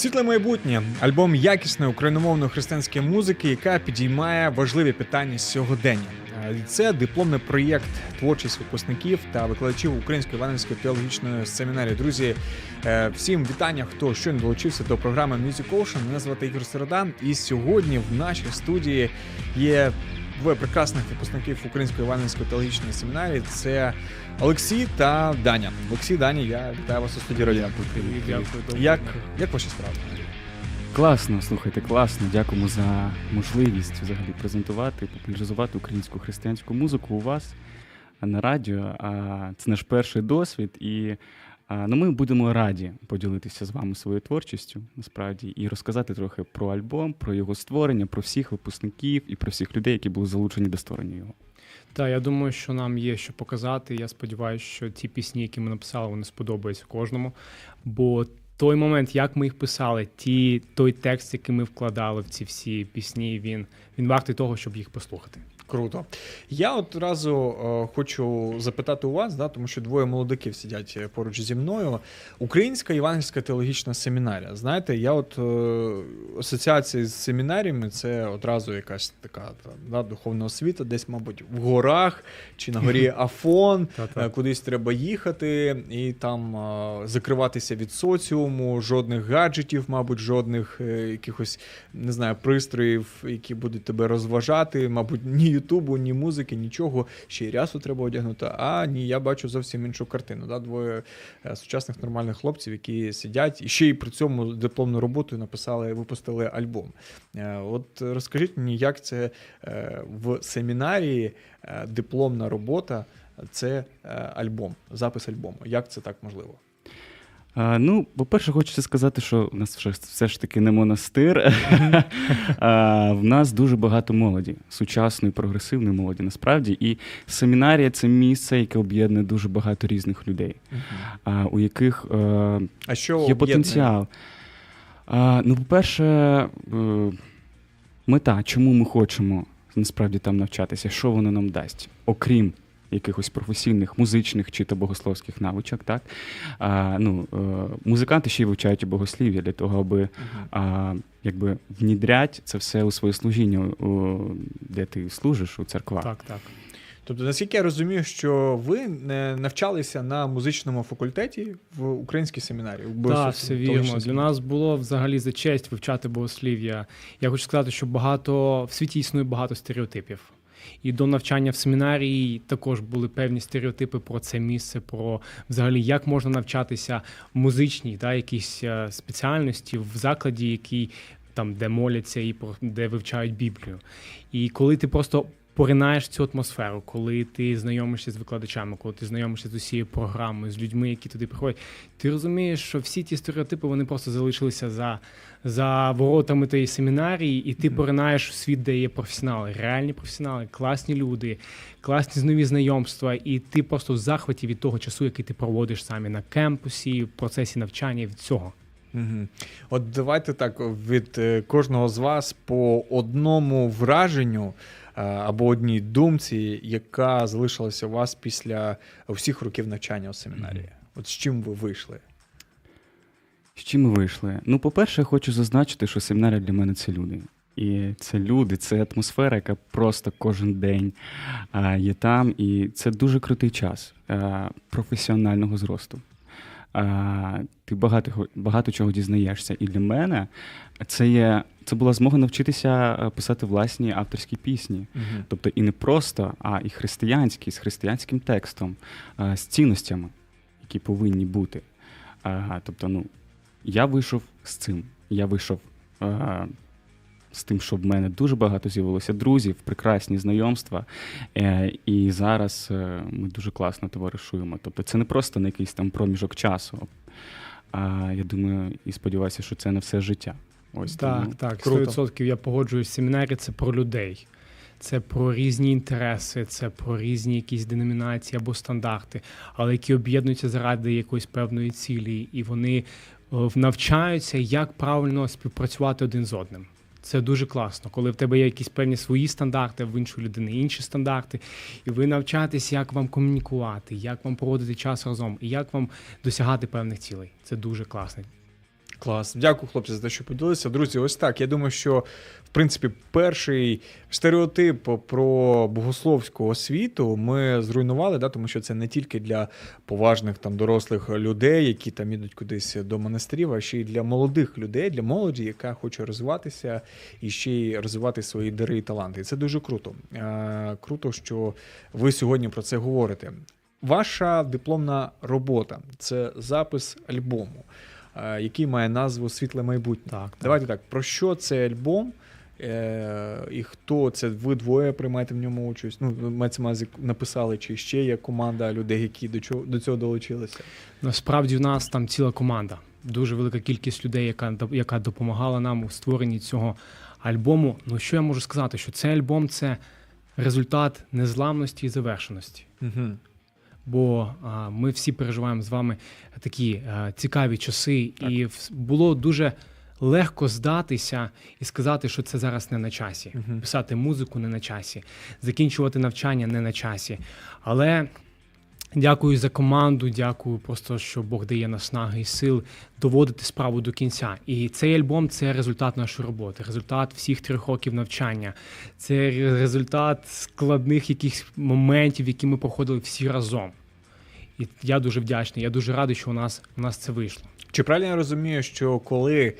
Світле майбутнє альбом якісної україномовної християнської музики, яка підіймає важливі питання сьогодення. Е, Це дипломний проєкт творчість випускників та викладачів Української Іванівської теологічної семінарії. Друзі, е, всім вітання, хто щойно долучився до програми Music Ocean. Мене звати Ігор Середа. І сьогодні в нашій студії є двоє прекрасних випускників Української Іванівської теологічної семінарії. Це Олексій та Даня. Олексій, Даня, я вітаю вас у студії Радіо. Дякую. Як, як ваші справи? Класно, слухайте, класно. Дякуємо за можливість взагалі презентувати, популяризувати українську християнську музику у вас на радіо. А Це наш перший досвід, і ну, ми будемо раді поділитися з вами своєю творчістю, насправді, і розказати трохи про альбом, про його створення, про всіх випускників і про всіх людей, які були залучені до створення його. Так, я думаю, що нам є що показати. Я сподіваюся, що ті пісні, які ми написали, вони сподобаються кожному. Бо той момент, як ми їх писали, ті, той текст, який ми вкладали в ці всі пісні, він, він вартий того, щоб їх послухати. Круто. Я одразу е, хочу запитати у вас, да, тому що двоє молодиків сидять е, поруч зі мною. Українська Євангельська теологічна семінарія. Знаєте, я от е, асоціація з семінаріями це одразу якась така та, да, духовна освіта, десь, мабуть, в горах чи на горі Афон, е, кудись треба їхати і там е, закриватися від соціуму, жодних гаджетів, мабуть, жодних е, якихось не знаю, пристроїв, які будуть тебе розважати, мабуть, ні Ютубу, ні музики, нічого. Ще й рясу треба одягнути. А ні, я бачу зовсім іншу картину. Да? Двоє е, сучасних нормальних хлопців, які сидять і ще й при цьому дипломну роботу написали, випустили альбом. Е, От розкажіть мені, як це е, в семінарії дипломна робота. Це альбом, запис альбому. Як це так можливо? А, ну, по-перше, хочеться сказати, що в нас все, все ж таки не монастир. а, в нас дуже багато молоді, сучасної, прогресивної молоді, насправді. І семінарія це місце, яке об'єднує дуже багато різних людей, а, у яких е, А що є потенціал. А, ну, по-перше, е, мета, чому ми хочемо насправді там навчатися, що воно нам дасть, окрім якихось професійних музичних чи то богословських навичок, так? А, ну, е, музиканти ще й вивчають богослів'я для того, аби а, якби внідрять це все у своє служіння, у, де ти служиш у церквах. Так, так. Тобто, наскільки я розумію, що ви не навчалися на музичному факультеті в українській семінарії? в Так, все вірно. Для нас було взагалі за честь вивчати богослів'я. Я хочу сказати, що багато в світі існує багато стереотипів. І до навчання в семінарії також були певні стереотипи про це місце, про взагалі як можна навчатися музичній, да, якійсь е, спеціальності в закладі, який там де моляться і де вивчають Біблію. І коли ти просто поринаєш цю атмосферу, коли ти знайомишся з викладачами, коли ти знайомишся з усією програмою, з людьми, які туди приходять, ти розумієш, що всі ті стереотипи вони просто залишилися за, за воротами тієї семінарії, і ти поринаєш у світ, де є професіонали, реальні професіонали, класні люди, класні нові знайомства, і ти просто в захваті від того часу, який ти проводиш самі на кемпусі, в процесі навчання від цього. Мгм. От давайте так від е, кожного з вас по одному враженню або одній думці, яка залишилася у вас після всіх років навчання у семінарії. От з чим ви вийшли? З чим ми вийшли? Ну, по-перше, я хочу зазначити, що семінарія для мене це люди. І це люди, це атмосфера, яка просто кожен день а, є там. І це дуже крутий час а, професіонального зросту. А, ти багато, багато чого дізнаєшся. І для мене це є це була змога навчитися е, писати власні авторські пісні. Тобто і не просто, а і християнські, з християнським текстом, а, з цінностями, які повинні бути. А, Тобто, ну, я вийшов з цим. Я вийшов а, з тим, що в мене дуже багато з'явилося друзів, прекрасні знайомства. Е, і зараз е, ми дуже класно товаришуємо. Тобто, це не просто на якийсь там проміжок часу. А я думаю і сподіваюся, що це на все життя. Ось Так, тому. так, Круто. 100% я погоджуюсь. Семінарі це про людей. це про різні інтереси, це про різні якісь деномінації або стандарти, але які об'єднуються заради якоїсь певної цілі, і вони навчаються, як правильно співпрацювати один з одним. Це дуже класно, коли в тебе є якісь певні свої стандарти, а в іншої людини інші стандарти, і ви навчаєтесь, як вам комунікувати, як вам проводити час разом, і як вам досягати певних цілей. Це дуже класно. Клас. Дякую, хлопці, за те, що поділилися. Друзі, ось так. Я думаю, що в принципі перший стереотип про богословську освіту ми зруйнували, да, тому що це не тільки для поважних там дорослих людей, які там ідуть кудись до монастирів, а ще й для молодих людей, для молоді, яка хоче розвиватися і ще й розвивати свої дари і таланти. І це дуже круто. Круто, що ви сьогодні про це говорите. Ваша дипломна робота це запис альбому який має назву Світле майбутнє. Так, так. Давайте так. Про що цей альбом? Е, і хто це? Ви двоє приймаєте в ньому участь? Ну, мається написали, чи ще є команда людей, які до чого до цього долучилися? Насправді в нас там ціла команда, дуже велика кількість людей, яка яка допомагала нам у створенні цього альбому. Ну що я можу сказати? Що цей альбом це результат незламності і завершеності. Угу. Бо а, ми всі переживаємо з вами такі а, цікаві часи, і в- було дуже легко здатися і сказати, що це зараз не на часі. Мгм. Писати музику не на часі, закінчувати навчання не на часі. Але дякую за команду, дякую просто, що Бог дає наснаги і сил доводити справу до кінця. І цей альбом це результат нашої роботи, результат всіх трьох років навчання. Це результат складних якихось моментів, які ми проходили всі разом. І я дуже вдячний. Я дуже радий, що у нас у нас це вийшло. Чи правильно я розумію, що коли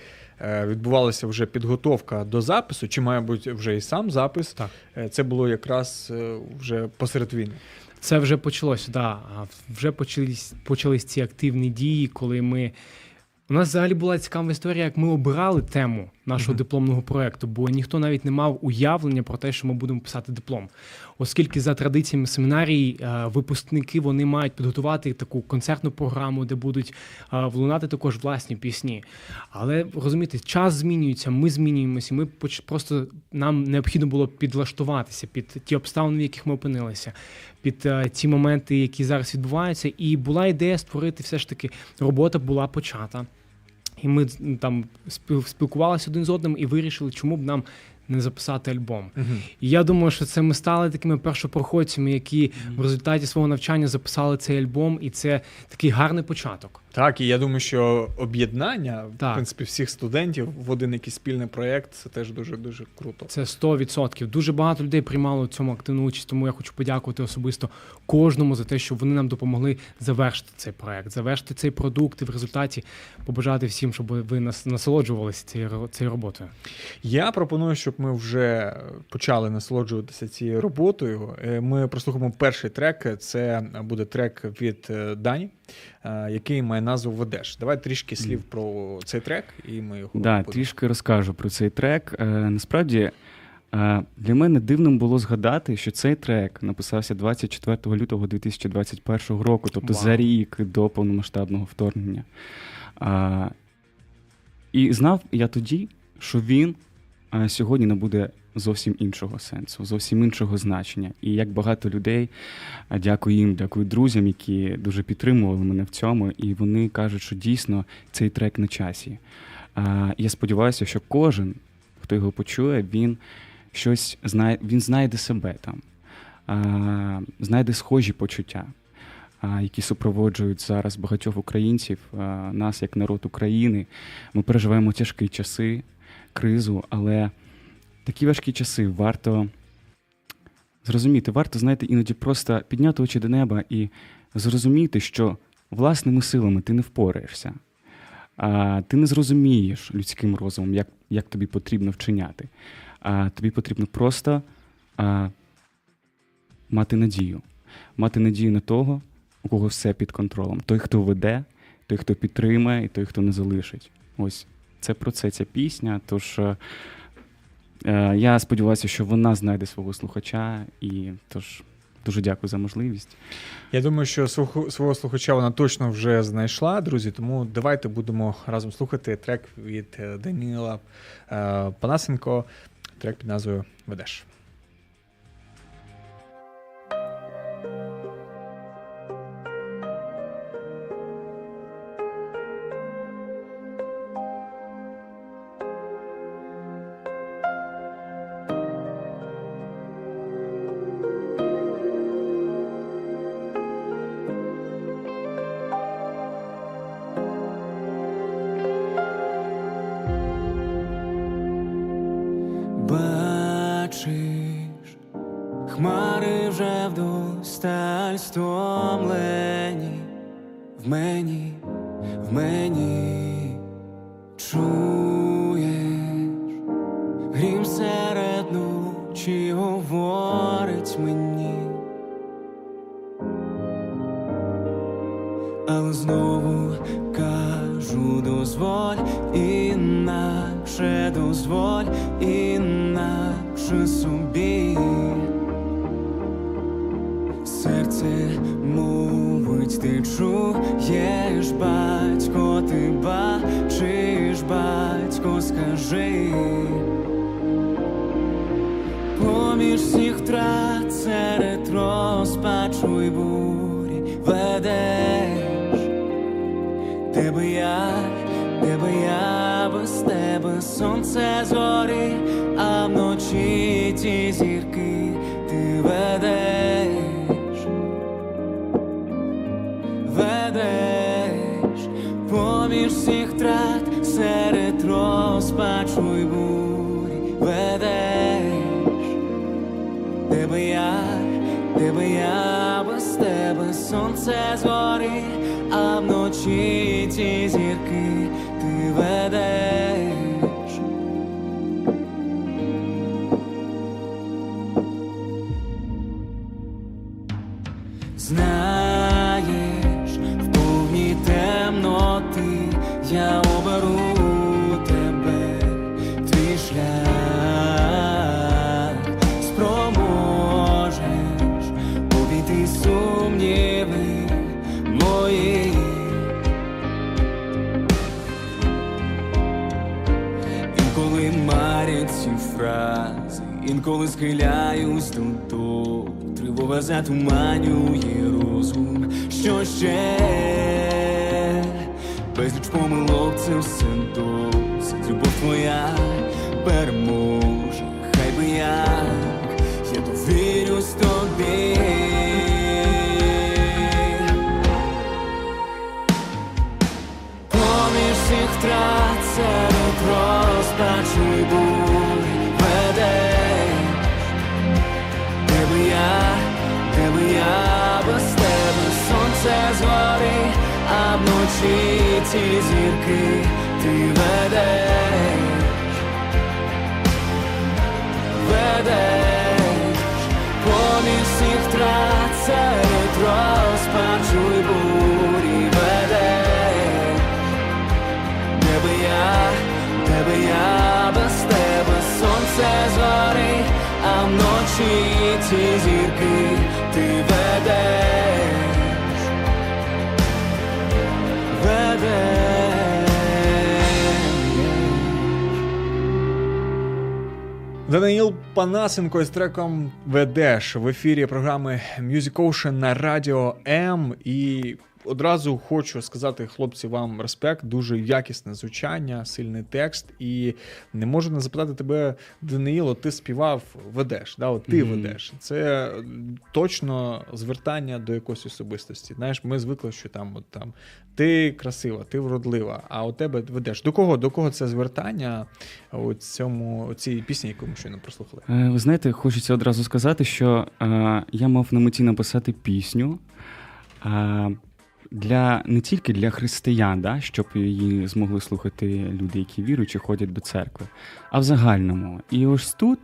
відбувалася вже підготовка до запису, чи мабуть, вже і сам запис, Так. е, це було якраз е, вже посеред війни? Це вже почалося, да. Вже почались, почались ці активні дії, коли ми. У нас взагалі була цікава історія, як ми обирали тему нашого Мгм. дипломного проекту, бо ніхто навіть не мав уявлення про те, що ми будемо писати диплом. Оскільки за традиціями семінарії е, випускники вони мають підготувати таку концертну програму, де будуть е, влунати також власні пісні. Але розумієте, час змінюється, ми змінюємося. Ми просто нам необхідно було підлаштуватися під ті обставини, в яких ми опинилися, під е, ті моменти, які зараз відбуваються. І була ідея створити все ж таки робота була почата. І ми там спіл- спілкувалися один з одним і вирішили, чому б нам не записати альбом. Угу. І я думаю, що це ми стали такими першопроходцями, які в результаті свого навчання записали цей альбом, і це такий гарний початок. Так, і я думаю, що об'єднання Так. в принципі всіх студентів в один якийсь спільний проєкт це теж дуже дуже круто. Це 100%. Дуже багато людей приймало в цьому активну участь, тому я хочу подякувати особисто кожному за те, що вони нам допомогли завершити цей проект, завершити цей продукт і в результаті побажати всім, щоб ви нас насолоджувалися цією ро- цією роботою. Я пропоную, щоб ми вже почали насолоджуватися цією роботою. Е, Ми прослухаємо перший трек. Це буде трек від е, Дані, який має назву Ведеш. Давай трішки слів про цей трек, і ми його Да, будемо. трішки розкажу про цей трек. Е, насправді е, для мене дивним було згадати, що цей трек написався 24 лютого 2021 року, тобто Вау. за рік до повномасштабного вторгнення. І знав я тоді, що він е, сьогодні набуде зовсім іншого сенсу, зовсім іншого значення. І як багато людей, дякую їм, дякую друзям, які дуже підтримували мене в цьому, і вони кажуть, що дійсно цей трек на часі. Я сподіваюся, що кожен, хто його почує, він щось знає, він знайде себе там, знайде схожі почуття, які супроводжують зараз багатьох українців, нас як народ України. Ми переживаємо тяжкі часи, кризу, але такі важкі часи варто зрозуміти, варто, знаєте, іноді просто підняти очі до неба і зрозуміти, що власними силами ти не впораєшся. А, ти не зрозумієш людським розумом, як, як тобі потрібно вчиняти. А, тобі потрібно просто а, мати надію. Мати надію на того, у кого все під контролем. Той, хто веде, той, хто підтримує, і той, хто не залишить. Ось це про це ця пісня. Тож е, е, я сподіваюся, що вона знайде свого слухача, і тож дуже дякую за можливість. Я думаю, що свого, слухача вона точно вже знайшла, друзі. Тому давайте будемо разом слухати трек від е, Даніла е, Панасенко. Трек під назвою Ведеш. Розпачу й бурі ведеш, де би я, де би я без тебе сонце зорі, а вночі ті зірки ти ведеш, сонце згорі, а вночі ті зірки інколи схиляюсь тут, тут тривога затуманює розум, що ще? Безліч помилок, це все досить. Любов твоя зірки ти ведеш, ведеш, поміж всіх втрат серед розпачу й бурі. Ведеш. Де би я, де би я без тебе сонце згори, а вночі ці зірки Даниїл Панасенко із треком ведеш в ефірі програми Music Ocean на радіо М. І одразу хочу сказати, хлопці, вам респект, дуже якісне звучання, сильний текст. І не можу не запитати тебе, Даниїло, ти співав ведеш, да? От ти Мгм. ведеш. Це точно звертання до якоїсь особистості. Знаєш, ми звикли, що там, от там ти красива, ти вродлива, а у тебе ведеш. До кого? До кого це звертання у цьому у цій пісні, яку ми щойно прослухали? Е, Ви знаєте, хочеться одразу сказати, що е, я мав на меті написати пісню е, для не тільки для християн, да, щоб її змогли слухати люди, які вірують чи ходять до церкви, а в загальному. І ось тут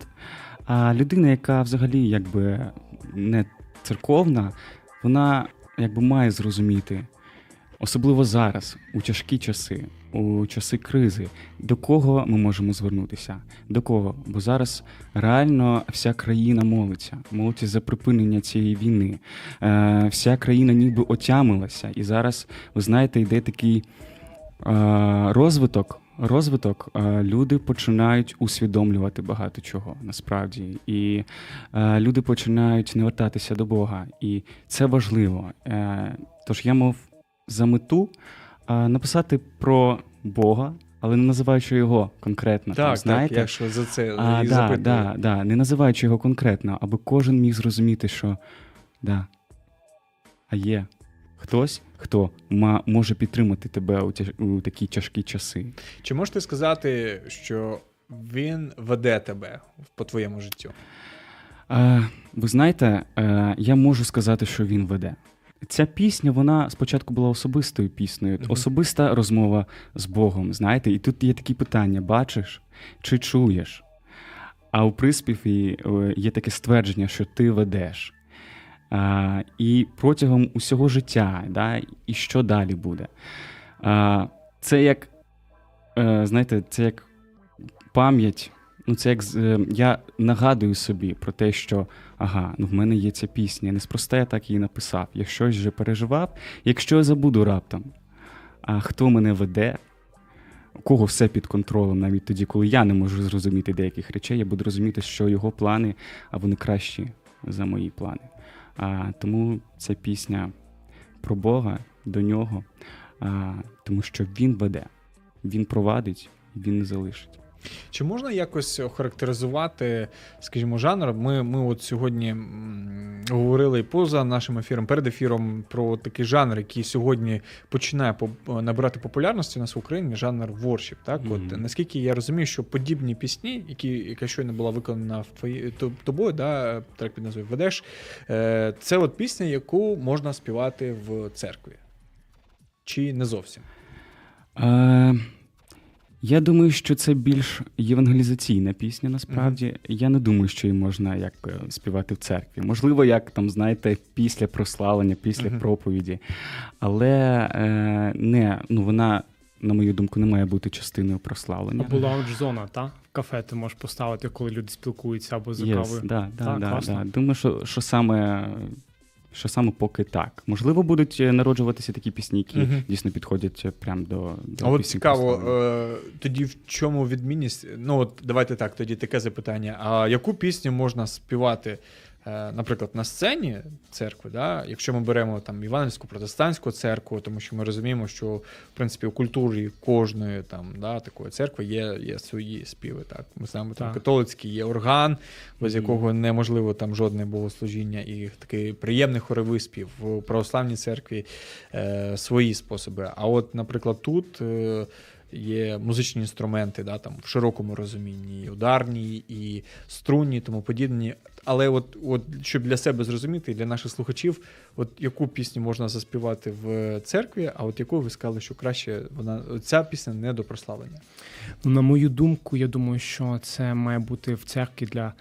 а, людина, яка взагалі якби не церковна, вона якби має зрозуміти. Особливо зараз, у тяжкі часи, у часи кризи, до кого ми можемо звернутися? До кого? Бо зараз реально вся країна молиться, молиться за припинення цієї війни. Е, вся країна ніби отямилася. І зараз, ви знаєте, йде такий е, розвиток. Розвиток е, люди починають усвідомлювати багато чого насправді, і е, люди починають не вертатися до Бога, і це важливо. Е, тож я мав за мету написати про Бога, але не називаючи його конкретно. там, знаєте? так, якщо за це А, і да, да, да, не називаючи його конкретно, аби кожен міг зрозуміти, що да, а є хтось, хто ма, може підтримати тебе у, тяж, у такі тяжкі часи. Чи можете сказати, що він веде тебе по твоєму життю? Е, ви знаєте, е, я можу сказати, що він веде. Ця пісня, вона спочатку була особистою піснею, Мгм. особиста розмова з Богом. Знаєте, і тут є такі питання: бачиш чи чуєш? А у приспіві е, є таке ствердження, що ти ведеш. А, і протягом усього життя, да, і що далі буде. А, це як, е, знаєте, це як пам'ять. Ну, це як е, я нагадую собі про те, що ага, ну в мене є ця пісня. Неспроста я так її написав. Я щось вже переживав. Якщо я забуду раптом, а хто мене веде, кого все під контролем, навіть тоді, коли я не можу зрозуміти деяких речей, я буду розуміти, що його плани, а вони кращі за мої плани. А, тому ця пісня про Бога до нього, а, тому що він веде, він провадить, він не залишить. Чи можна якось охарактеризувати, скажімо, жанр? Ми, ми от сьогодні говорили поза нашим ефіром, перед ефіром про такий жанр, який сьогодні починає набирати популярності у нас в Україні, жанр воршіп. Так, Мгм. от наскільки я розумію, що подібні пісні, які яка щойно була виконана в тобою, да, трек під назвою ведеш, е, це от пісня, яку можна співати в церкві. Чи не зовсім? Е, я думаю, що це більш євангелізаційна пісня, насправді. Я не думаю, що її можна як е, співати в церкві. Можливо, як там, знаєте, після прославлення, після Мгм. проповіді. Але е, не, ну, вона, на мою думку, не має бути частиною прославлення. Або лаунж-зона, та? В кафе ти можеш поставити, коли люди спілкуються або за Yes, кавою. да, да, Так, да, да. Думаю, що, що саме. Що саме поки так. Можливо, будуть е, народжуватися такі пісні, які Мгм. дійсно підходять е, прям до, до А от цікаво, е, тоді в чому відмінність? Ну, от давайте так, тоді таке запитання. А яку пісню можна співати, наприклад, на сцені церкви, да? якщо ми беремо там Івангельську протестантську церкву, тому що ми розуміємо, що в принципі у культурі кожної там да, такої церкви є, є свої співи. Так, ми знаємо, там Так. католицький є орган, без Мгм. якого неможливо там жодне богослужіння, і такий приємний хоровий спів в православній церкві е, свої способи. А от, наприклад, тут. Е, Є музичні інструменти, да, там в широкому розумінні, і ударні, і струнні, тому подібні. Але от, от щоб для себе зрозуміти, для наших слухачів, от яку пісню можна заспівати в церкві, а от яку ви сказали, що краще вона ця пісня не до прославлення. Ну, на мою думку, я думаю, що це має бути в церкві для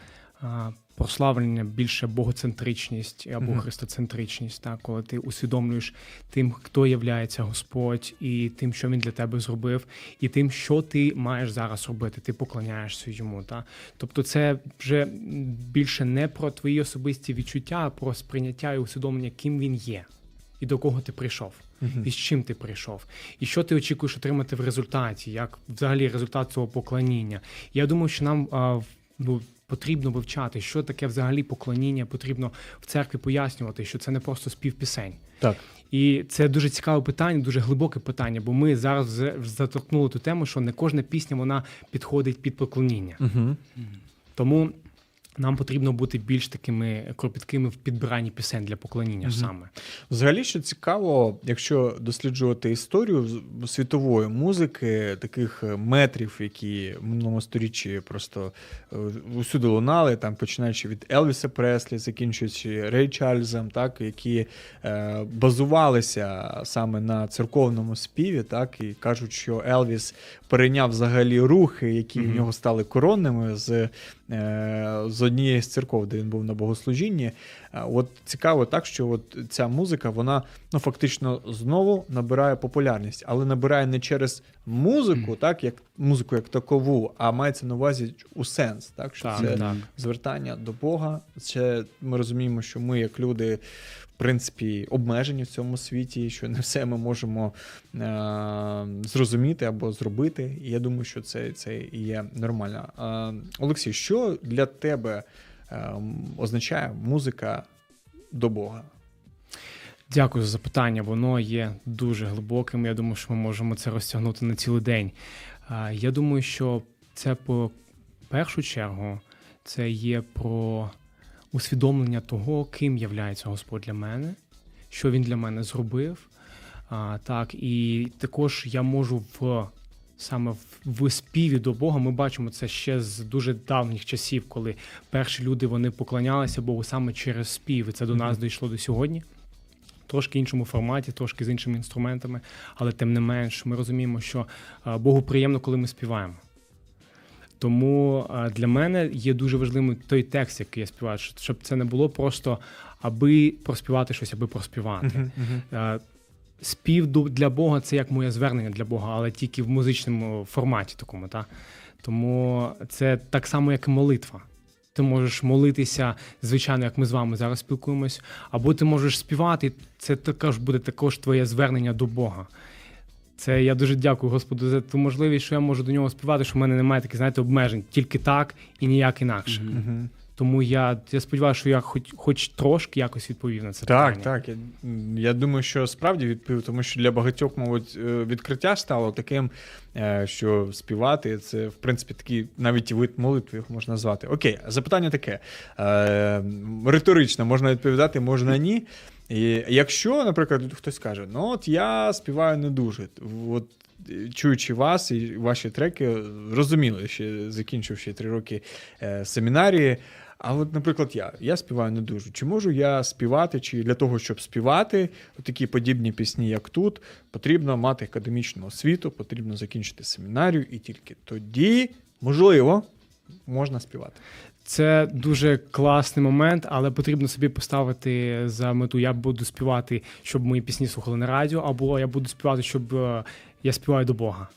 прославлення більше богоцентричність або Мгм. христоцентричність, так, коли ти усвідомлюєш тим, хто являється Господь, і тим, що він для тебе зробив, і тим, що ти маєш зараз робити. Ти поклоняєшся йому. Та? Тобто, це вже більше не про твої особисті відчуття, а про сприйняття і усвідомлення, ким він є, і до кого ти прийшов і з чим ти прийшов, і що ти очікуєш отримати в результаті, як взагалі результат цього поклоніння. Я думаю, що нам а, ну, потрібно вивчати, що таке взагалі поклоніння, потрібно в церкві пояснювати, що це не просто спів пісень. Так. І це дуже цікаве питання, дуже глибоке питання, бо ми зараз заторкнули ту тему, що не кожна пісня вона підходить під поклоніння. Угу. Тому нам потрібно бути більш такими кропіткими в підбиранні пісень для поклоніння Мгм. саме. Взагалі, що цікаво, якщо досліджувати історію світової музики, таких е, метрів, які в минулому сторіччі просто е, усюди лунали, там починаючи від Елвіса Преслі, закінчуючи Рей Чарльзом, так, які е, базувалися саме на церковному співі, так, і кажуть, що Елвіс перейняв взагалі рухи, які в нього стали коронними з, з однієї з церков, де він був на богослужінні. От цікаво так, що от ця музика, вона ну фактично знову набирає популярність, але набирає не через музику, так як музику як такову, а мається на увазі у сенс, так що Так, це так. звертання до Бога. Це ми розуміємо, що ми, як люди, принципі, обмежені в цьому світі, що не все ми можемо е- зрозуміти або зробити. І я думаю, що це, це і є нормально. Е- Олексій, що для тебе е- означає музика до Бога? Дякую за запитання. Воно є дуже глибоким. Я думаю, що ми можемо це розтягнути на цілий день. А, Я думаю, що це по першу чергу це є про усвідомлення того, ким являється Господь для мене, що він для мене зробив. А, Так, і також я можу в Саме в, в співі до Бога ми бачимо це ще з дуже давніх часів, коли перші люди вони поклонялися Богу саме через спів. І це до нас дійшло до сьогодні. Трошки іншому форматі, трошки з іншими інструментами, але тим не менш, ми розуміємо, що Богу приємно, коли ми співаємо. Тому для мене є дуже важливим той текст, який я співаю, щоб- це не було просто аби проспівати щось, аби проспівати. Е, Спів для Бога це як моє звернення для Бога, але тільки в музичному форматі такому. Та? Тому це так само, як і молитва. Ти можеш молитися, звичайно, як ми з вами зараз спілкуємось, або ти можеш співати, це також буде також твоє звернення до Бога. Це я дуже дякую Господу за ту можливість, що я можу до нього співати, що в мене немає таких, знаєте, обмежень, тільки так і ніяк інакше. Мгм. Тому я, я сподіваюся, що я хоч, хоч трошки якось відповів на це Так, питання. так. Я, я думаю, що справді відповів, тому що для багатьох, мабуть, е, відкриття стало таким, е, що співати це, в принципі, такий навіть вид молитви його можна назвати. Окей, запитання таке. Е, риторично можна відповідати, можна ні. І якщо, наприклад, хтось каже, ну от я співаю не дуже. От чуючи вас і ваші треки, розуміли, ще закінчивши три роки е, семінарії. А от, наприклад, я, я співаю не дуже. Чи можу я співати, чи для того, щоб співати такі подібні пісні, як тут, потрібно мати академічну освіту, потрібно закінчити семінарію, і тільки тоді, можливо, можна співати. Це дуже класний момент, але потрібно собі поставити за мету. Я буду співати, щоб мої пісні слухали на радіо, або я буду співати, щоб е, я співаю до Бога.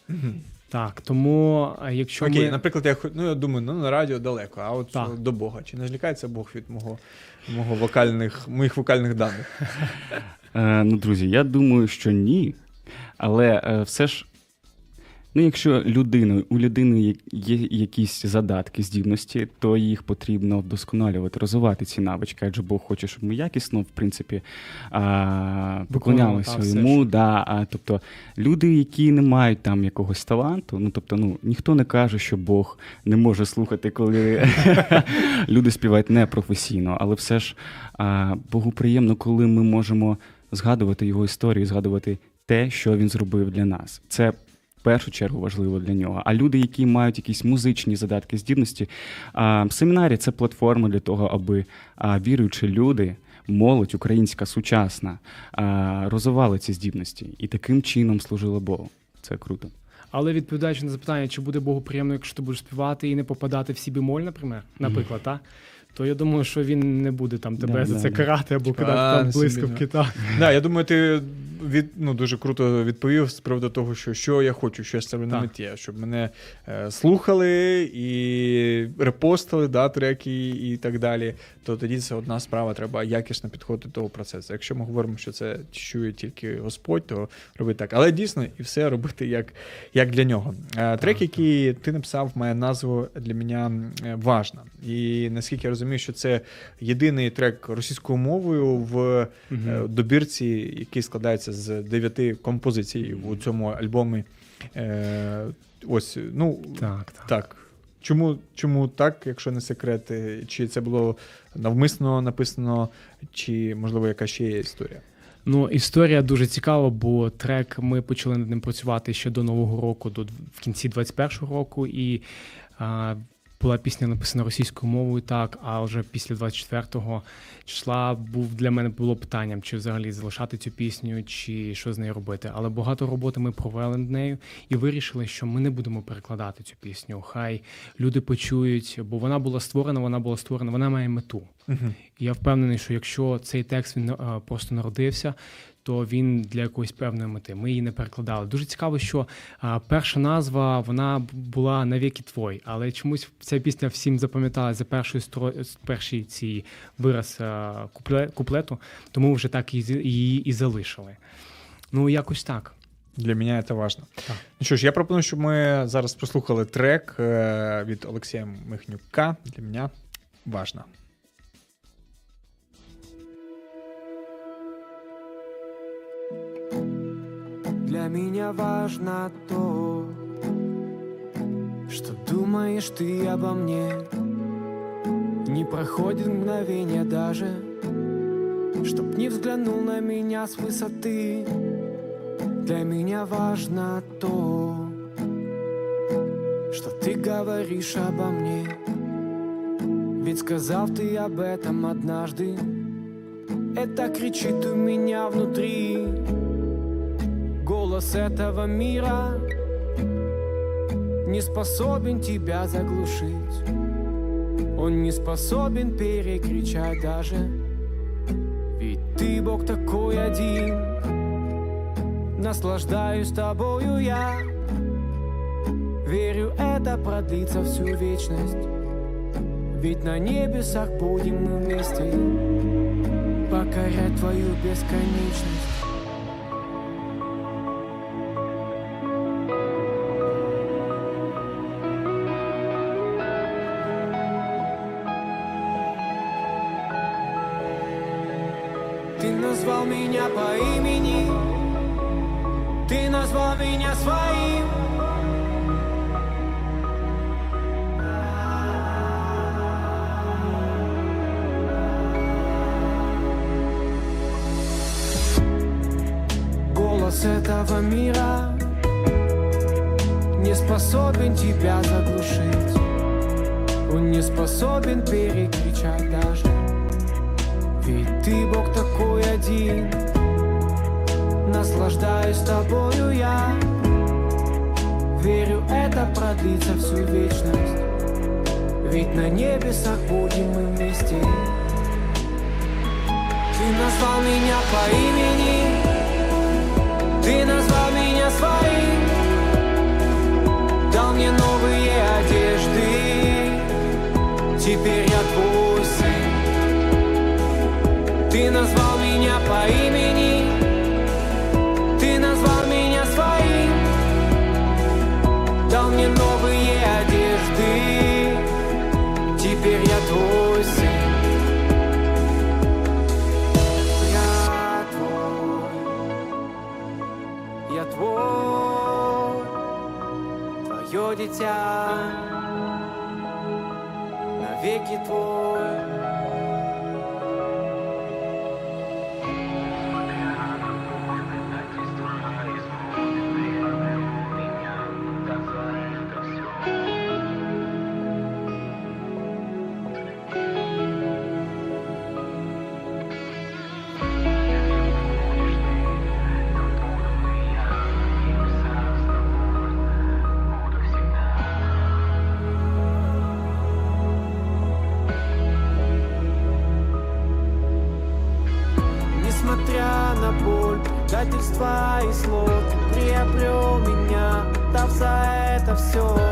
Так, тому е, якщо Окей, ми... наприклад, я хо- ну, я думаю, ну на радіо далеко, а от Так. до Бога. Чи не злякається Бог від мого, мого вокальних, моїх вокальних даних? Е, ну, друзі, я думаю, що ні. Але е, все ж, ну, якщо людина, у людини є- якісь задатки, здібності, то їх потрібно вдосконалювати, розвивати ці навички, адже Бог хоче, щоб ми якісно, в принципі, а, поклонялися йому. Да, а, тобто, люди, які не мають там якогось таланту, ну тобто, ну ніхто не каже, що Бог не може слухати, коли люди співають непрофесійно, але все ж а, Богу приємно, коли ми можемо згадувати його історію, згадувати те, що він зробив для нас. Це в першу чергу важливо для нього. А люди, які мають якісь музичні задатки, здібності, семінарі це платформа для того, аби віруючі люди. Молодь українська сучасна а, розвивали ці здібності і таким чином служила Богу. Це круто. Але відповідаючи на запитання, чи буде Богу приємно, якщо ти будеш співати і не попадати в сі бемоль, наприклад, наприклад, та? То я думаю, що він не буде там тебе Да, за це да. карати або Типа, кидати а, там блискавки. Та. Да, я думаю, ти від, ну, дуже круто відповів з приводу того, що, що я хочу, що я ставлю на меті, щоб мене е, слухали і репостили да, треки і так далі. То тоді це одна справа, треба якісно підходити до того процесу. Якщо ми говоримо, що це чує тільки Господь, то роби так. Але дійсно і все робити як, як для нього. Е, трек, який ти написав, має назву для мене важна. І наскільки я розумію, що це єдиний трек російською мовою в Мгм. добірці, який складається з дев'яти композицій у цьому альбомі. Е, ось, ну Так, так. так. Чому, чому так, якщо не секрет? Е, Чи це було навмисно написано, чи можливо яка ще є історія? Ну, історія дуже цікава, бо трек ми почали над ним працювати ще до Нового року, до в кінці 21-го року, і а, була пісня написана російською мовою, так, а вже після 24-го числа був для мене було питанням, чи взагалі залишати цю пісню, чи що з нею робити. Але багато роботи ми провели над нею і вирішили, що ми не будемо перекладати цю пісню. Хай люди почують, бо вона була створена, вона була створена, вона має мету. І я впевнений, що якщо цей текст він е, просто народився, то він для якоїсь певної мети. Ми її не перекладали. Дуже цікаво, що а, перша назва вона була навіки твой, але чомусь ця пісня всім запам'яталася за першою стро... перший цей вираз а, купле... куплету, тому вже так її і залишили. Ну, якось так. Для мене це важливо. Ну що ж, я пропоную, щоб ми зараз послухали трек е, від Олексія Михнюка. Для мене важно. Для меня важно то, что думаешь ты обо мне. Не проходит мгновение даже, чтоб не взглянул на меня с высоты. Для меня важно то, что ты говоришь обо мне Ведь сказав ты об этом однажды Это кричит у меня внутри Голос этого мира Не способен тебя заглушить. Он не способен перекричать даже. Ведь ты Бог такой один. Наслаждаюсь тобою я. Верю, это продлится всю вечность. Ведь на небесах будем мы вместе Покорять твою бесконечность Ведь на небесах будем мы вместе. Ты назвал меня по имени. Ты назвал меня своим. Дал мне новые одежды. Теперь я твой сын. Ты назвал меня по имени я твой сын Я твой. Я твой. Твое дитя. Навеки твой все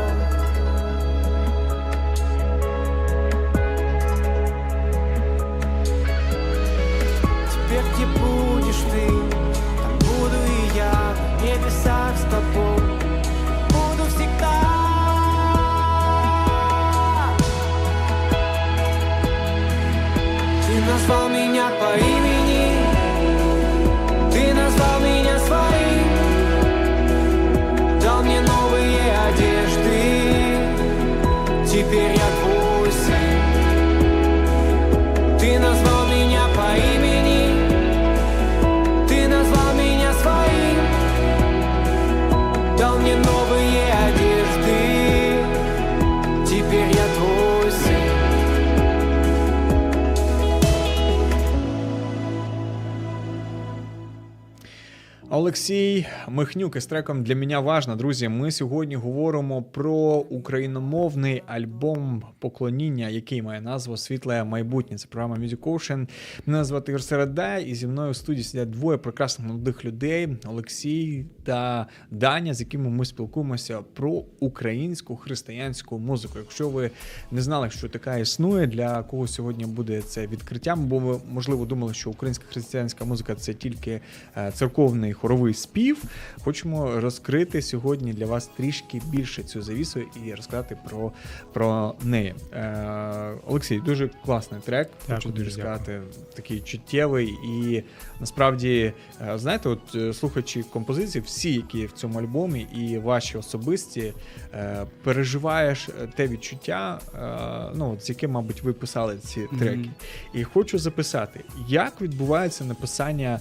Олексій Михнюк із треком для мене важно. Друзі, ми сьогодні говоримо про україномовний альбом поклоніння, який має назву Світле майбутнє. Це програма Music Ocean. Мене звати Ігор Середа, і зі мною в студії сидять двоє прекрасних молодих людей: Олексій та Даня, з якими ми спілкуємося про українську християнську музику. Якщо ви не знали, що така існує, для кого сьогодні буде це відкриттям, бо ви можливо думали, що українська християнська музика це тільки е, церковний хоровий спів. Хочемо розкрити сьогодні для вас трішки більше цю завісу і розказати про, про неї. Е, Олексій, дуже класний трек. Дякую, хочу дуже сказати, такий чуттєвий. І насправді, е, знаєте, от е, слухаючи композиції, всі, які в цьому альбомі, і ваші особисті, е, переживаєш е, те відчуття, е, ну, от з яким, мабуть, ви писали ці треки. Мгм. І хочу записати, як відбувається написання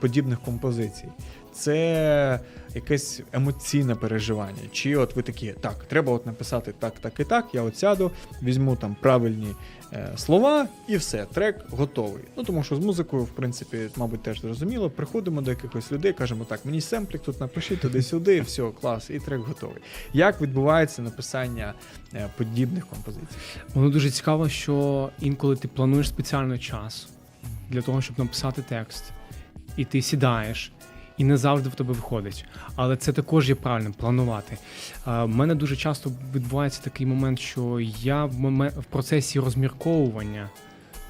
подібних композицій. Це якесь емоційне переживання. Чи от ви такі, так, треба от написати так, так і так, я от сяду, візьму там правильні е, слова і все, трек готовий. Ну тому що з музикою, в принципі, мабуть, теж зрозуміло. Приходимо до якихось людей, кажемо, так, мені семплік тут напишіть туди-сюди, все, клас, і трек готовий. Як відбувається написання е, подібних композицій? Воно дуже цікаво, що інколи ти плануєш спеціально час для того, щоб написати текст, і ти сідаєш, і не завжди в тебе виходить. Але це також є правильно планувати. У мене дуже часто відбувається такий момент, що я в, процесі розмірковування.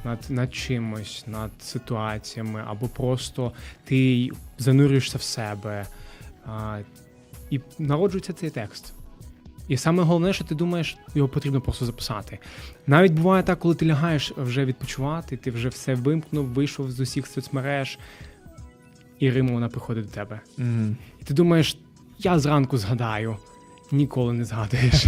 Над, над чимось, над ситуаціями, або просто ти занурюєшся в себе, а, і народжується цей текст. І саме головне, що ти думаєш, його потрібно просто записати. Навіть буває так, коли ти лягаєш вже відпочивати, ти вже все вимкнув, вийшов з усіх соцмереж, і Рима вона приходить до тебе. І ти думаєш, я зранку згадаю. Ніколи не згадуєш.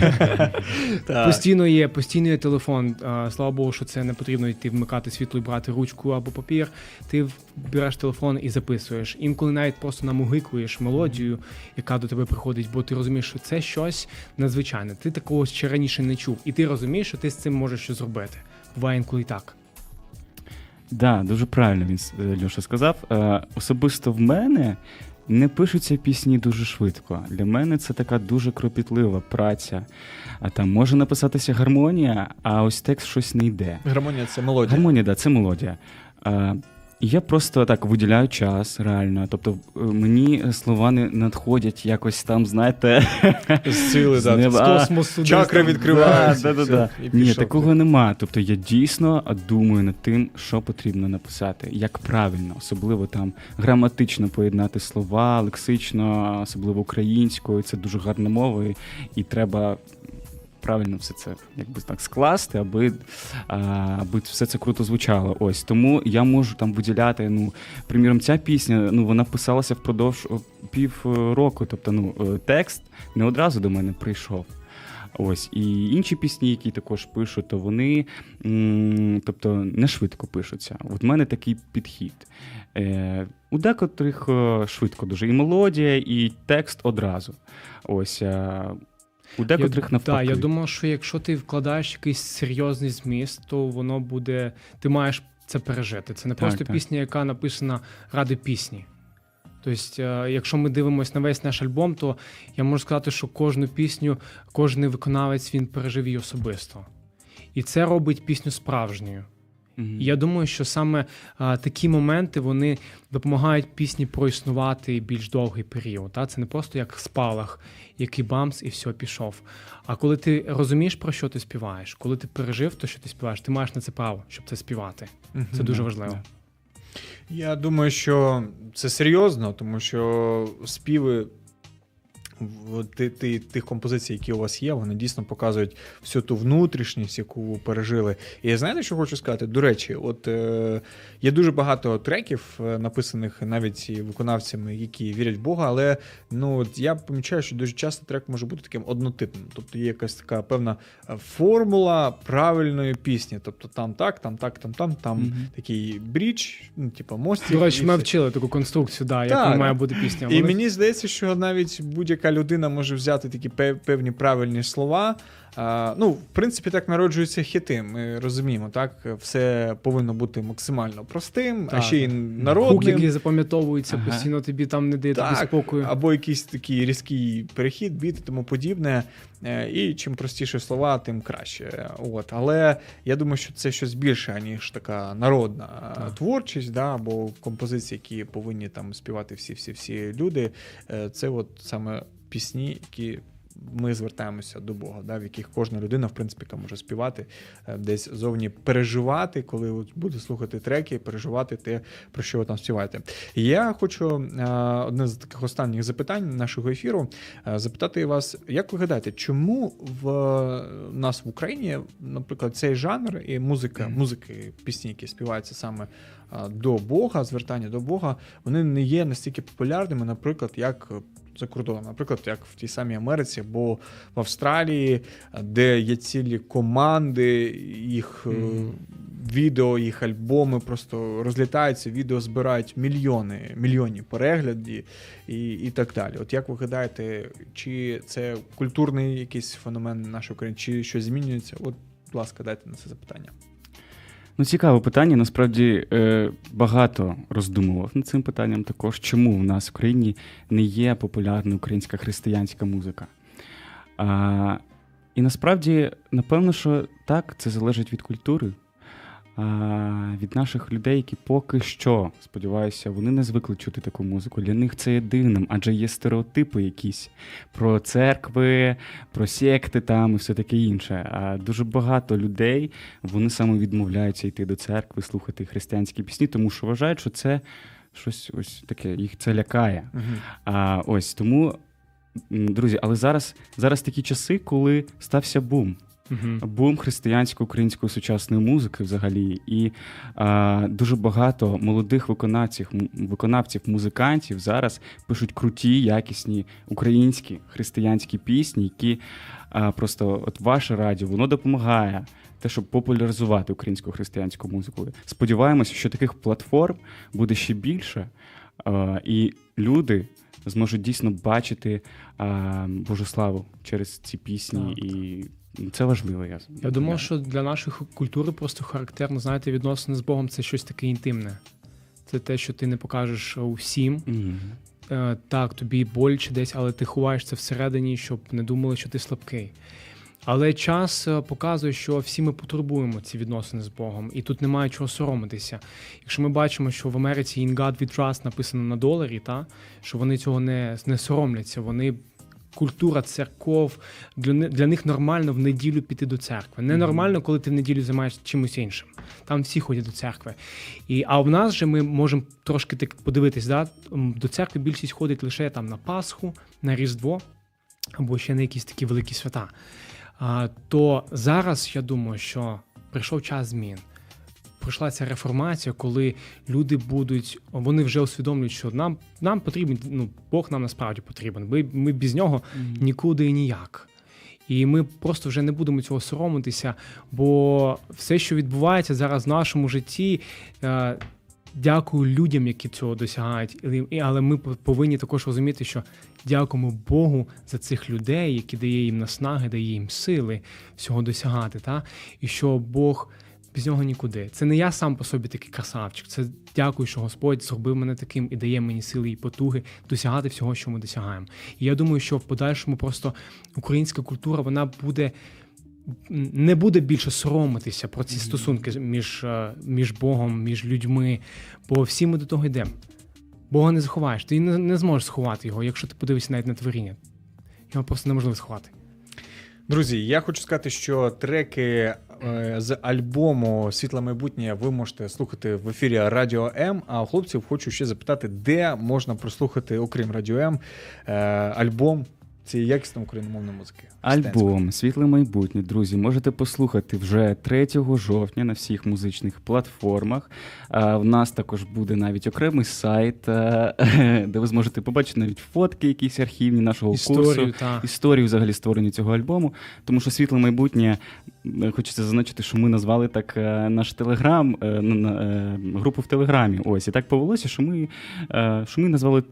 Постійно є, постійно є телефон. Слава Богу, що це не потрібно йти вмикати світло і брати ручку або папір. Ти береш телефон і записуєш. Інколи навіть просто намугикуєш мелодію, яка до тебе приходить, бо ти розумієш, що це щось надзвичайне. Ти такого ще раніше не чув, і ти розумієш, що ти з цим можеш щось зробити. Буває інколи і так. Да, дуже правильно він е, Льоша сказав. Е, особисто в мене не пишуться пісні дуже швидко. Для мене це така дуже кропітлива праця. А там може написатися гармонія, а ось текст щось не йде. Гармонія це мелодія. Гармонія, да, це мелодія. І я просто так виділяю час, реально. Тобто е, мені слова не надходять якось там, знаєте, З сили, з да, неба. з космосу. Чакри відкриваються. Да, да, да. Ні, такого нема. Тобто я дійсно думаю над тим, що потрібно написати, як правильно, особливо там граматично поєднати слова, лексично, особливо українською. Це дуже гарна мова, і треба. Правильно все це якби так скласти, аби, аби все це круто звучало. Ось тому я можу там виділяти. Ну, приміром, ця пісня ну вона писалася впродовж пів е, року. Тобто, ну е, текст не одразу до мене прийшов. Ось і інші пісні, які також пишу, то вони тобто не швидко пишуться. От в мене такий підхід. Е, у декотрих е, швидко дуже і мелодія, і текст одразу. Ось у декотрих навпаки. Да, я думаю, що якщо ти вкладаєш якийсь серйозний зміст, то воно буде. Ти маєш це пережити. Це не Так, просто так. пісня, яка написана ради пісні. Тобто, е, якщо ми дивимося на весь наш альбом, то я можу сказати, що кожну пісню, кожен виконавець він пережив її особисто. І це робить пісню справжньою. Мгм. І я думаю, що саме а, такі моменти вони допомагають пісні проіснувати більш довгий період. Та? Це не просто як спалах, який бамс, і все пішов. А коли ти розумієш, про що ти співаєш, коли ти пережив те, що ти співаєш, ти маєш на це право, щоб це співати. Це дуже важливо. Я думаю, що це серйозно, тому що співи тих композицій, які у вас є, вони дійсно показують всю ту внутрішність, яку ви пережили. І знаєте, що хочу сказати? До речі, от е, є дуже багато треків, е, написаних навіть виконавцями, які вірять в Бога, але ну от я помічаю, що дуже часто трек може бути таким однотипним. Тобто є якась така певна е, формула правильної пісні. Тобто там так, там так, там там, там Мгм. такий брідж, ну, типу, мостик. До речі, ми вчили таку конструкцію, да, Так. яка має бути пісня. І мені здається, що навіть будь-яка людина може взяти такі певні правильні слова. А, ну, в принципі, так народжуються хіти. Ми розуміємо, так все повинно бути максимально простим, а ще й Хук, народним. який запам'ятовується, Ага. постійно тобі там не дає тобі спокою. або якийсь такий різкий перехід, біт і тому подібне. Е, І чим простіше слова, тим краще. От. Але я думаю, що це щось більше, ніж така народна Так. творчість, да, або композиції, які повинні там співати всі-всі-всі люди. Е, Це от саме пісні, які. Ми звертаємося до Бога, да, в яких кожна людина, в принципі, яка може співати, е, десь зовні переживати, коли буде слухати треки, переживати те, про що ви там співаєте. Я хочу е, одне з таких останніх запитань нашого ефіру е, запитати вас, як ви гадаєте, чому в нас в Україні, наприклад, цей жанр і музика, музики, пісні, які співаються саме до Бога, звертання до Бога, вони не є настільки популярними, наприклад, як. За кордоном, наприклад, як в тій самій Америці або в Австралії, де є цілі команди, їх Мгм. відео, їх альбоми просто розлітаються, відео збирають мільйони, мільйонні переглядів і, і так далі. От як ви гадаєте, чи це культурний якийсь феномен нашої країни, чи щось змінюється? От, будь ласка, дайте на це запитання. Ну, цікаве питання. Насправді е, багато роздумував над цим питанням також, чому в нас в країні не є популярна українська християнська музика. І насправді, напевно, що так, це залежить від культури, від наших людей, які поки що, сподіваюся, вони не звикли чути таку музику. Для них це є дивним, адже є стереотипи якісь про церкви, про секти там і все таке інше. А дуже багато людей вони саме відмовляються йти до церкви, слухати християнські пісні, тому що вважають, що це щось ось таке, їх це лякає. А, ось тому, друзі, але зараз, зараз такі часи, коли стався бум. Угу. Бум християнсько-української сучасної музики взагалі, і а, дуже багато молодих виконавців, виконавців, музикантів зараз пишуть круті, якісні українські християнські пісні, які а, просто от ваше радіо воно допомагає те, щоб популяризувати українську християнську музику. Сподіваємося, що таких платформ буде ще більше, а, і люди зможуть дійсно бачити а, Божу славу через ці пісні, Так. і це важливо. Я, Я думав, що для нашої культури просто характерно, знаєте, відносини з Богом це щось таке інтимне. Це те, що ти не покажеш усім. Мгм. Е, так, тобі боляче десь, але ти ховаєш це всередині, щоб не думали, що ти слабкий. Але час е, показує, що всі ми потребуємо ці відносини з Богом, і тут немає чого соромитися. Якщо ми бачимо, що в Америці «In God we trust» написано на доларі, та що вони цього не, не соромляться, вони. Культура церков для, для них нормально в неділю піти до церкви. Ненормально, коли ти в неділю займаєшся чимось іншим. Там всі ходять до церкви. І, а в нас же ми можемо трошки так подивитись, да? до церкви більшість ходить лише там на Пасху, на Різдво або ще на якісь такі великі свята. А, то зараз я думаю, що прийшов час змін. Прийшла ця реформація, коли люди будуть, вони вже усвідомлюють, що нам, нам потрібен, ну, Бог нам насправді потрібен. Ми, ми без нього нікуди і ніяк. І ми просто вже не будемо цього соромитися, бо все, що відбувається зараз в нашому житті, е, дякую людям, які цього досягають. Але ми повинні також розуміти, що дякуємо Богу за цих людей, які дає їм наснаги, дає їм сили всього досягати. Та? І що Бог без нього нікуди. Це не я сам по собі такий красавчик. Це дякую, що Господь зробив мене таким і дає мені сили і потуги досягати всього, що ми досягаємо. І я думаю, що в подальшому просто українська культура вона буде. Не буде більше соромитися про ці стосунки між, е, між Богом, між людьми, бо всі ми до того йдемо. Бога не заховаєш, ти не, не зможеш сховати його, якщо ти подивишся навіть на творіння. Його просто неможливо сховати. Друзі, я хочу сказати, що треки е, з альбому Світле майбутнє ви можете слухати в ефірі Радіо М. А хлопців хочу ще запитати, де можна прослухати, окрім Радіо М, е, альбом цієї якісної україномовної музики. Альбом Світле майбутнє, друзі, можете послухати вже 3 жовтня на всіх музичних платформах. А, В нас також буде навіть окремий сайт, е, де ви зможете побачити навіть фотки, якісь архівні нашого курсу. Та Історію взагалі створення цього альбому, тому що світле майбутнє хочеться зазначити, що ми назвали так е, наш телеграм, е, на- е, групу в Телеграмі. Ось і так повелося, що ми, е, що ми назвали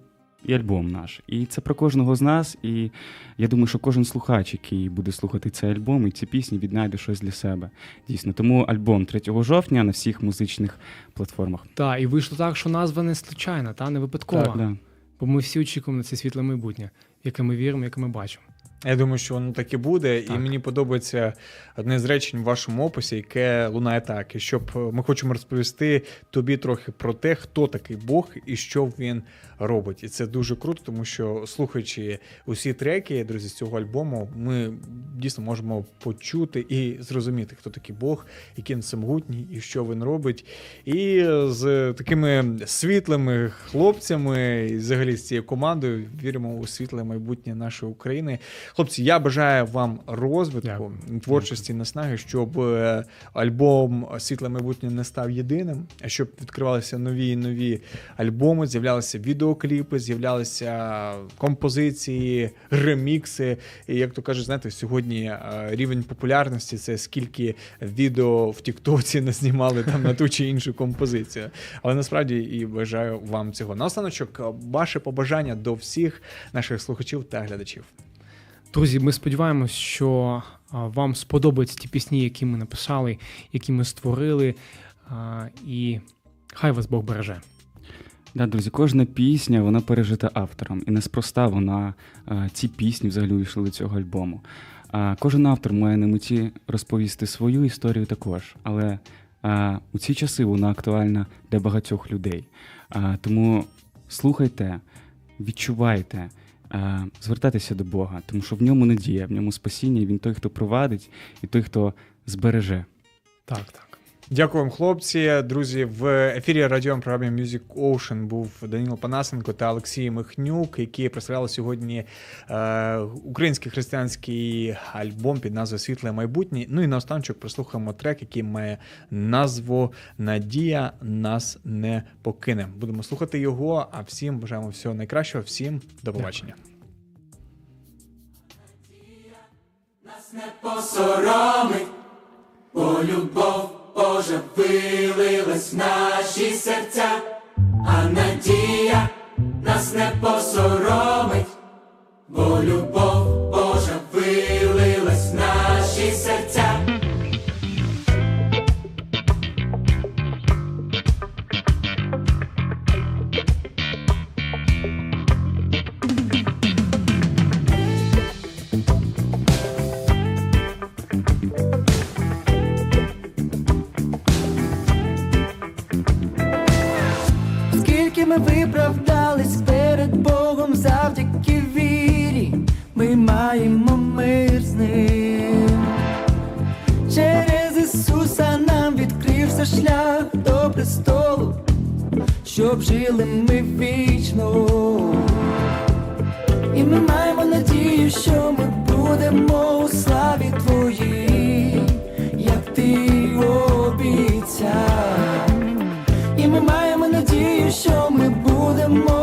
і альбом наш. І це про кожного з нас. І я думаю, що кожен слухач, який буде слухати цей альбом і ці пісні, віднайде щось для себе. Дійсно, тому альбом 3 жовтня на всіх музичних платформах. та, і вийшло так, що назва не случайна, та не випадкова. Так, да. Бо ми всі очікуємо на це світле майбутнє, яке ми віримо, яке ми бачимо. Я думаю, що воно так і буде, і мені подобається одне з речень в вашому описі, яке лунає так. І щоб ми хочемо розповісти тобі трохи про те, хто такий Бог і що він робить. І це дуже круто, тому що слухаючи усі треки, друзі, з цього альбому, ми дійсно можемо почути і зрозуміти, хто такий Бог, який він всемогутній і що він робить. І з такими світлими хлопцями, і взагалі з цією командою віримо у світле майбутнє нашої України. Хлопці, я бажаю вам розвитку Дякую. творчості наснаги, щоб е, альбом Світле майбутнє не став єдиним, а щоб відкривалися нові і нові альбоми, з'являлися відеокліпи, з'являлися композиції, ремікси. І як то кажуть, знаєте, сьогодні е, рівень популярності це скільки відео в Тіктоці не знімали там на ту чи іншу композицію. Але насправді і бажаю вам цього. Наостаночок, е, ваше побажання до всіх наших слухачів та глядачів. Друзі, ми сподіваємось, що вам сподобаються ті пісні, які ми написали, які ми створили. І хай вас Бог береже. Да, друзі, кожна пісня вона пережита автором, і неспроста вона ці пісні взагалі вийшли до цього альбому. Кожен автор має на меті розповісти свою історію також, але у ці часи вона актуальна для багатьох людей. Тому слухайте, відчувайте, е, звертайтеся до Бога, тому що в ньому надія, в ньому спасіння, і він той, хто провадить, і той, хто збереже. Так, так. Дякую вам, хлопці. Друзі, в ефірі радіо програмі Music Ocean був Данило Панасенко та Олексій Михнюк, які представляли сьогодні е, український християнський альбом під назвою Світле майбутнє. Ну і наостаночок прослухаємо трек, який має назву Надія нас не покине. Будемо слухати його. А всім бажаємо всього найкращого. Всім до побачення. посоромить, бо любов Божа вилились в наші серця, а надія нас не посоромить, бо любов ми виправдались перед Богом завдяки вірі, ми маємо мир з ним. Через Ісуса нам відкрився шлях до престолу, щоб жили ми вічно. І ми маємо надію, що ми будемо у славі Твоїй, як ти обіцяв. І ми маємо що ми будемо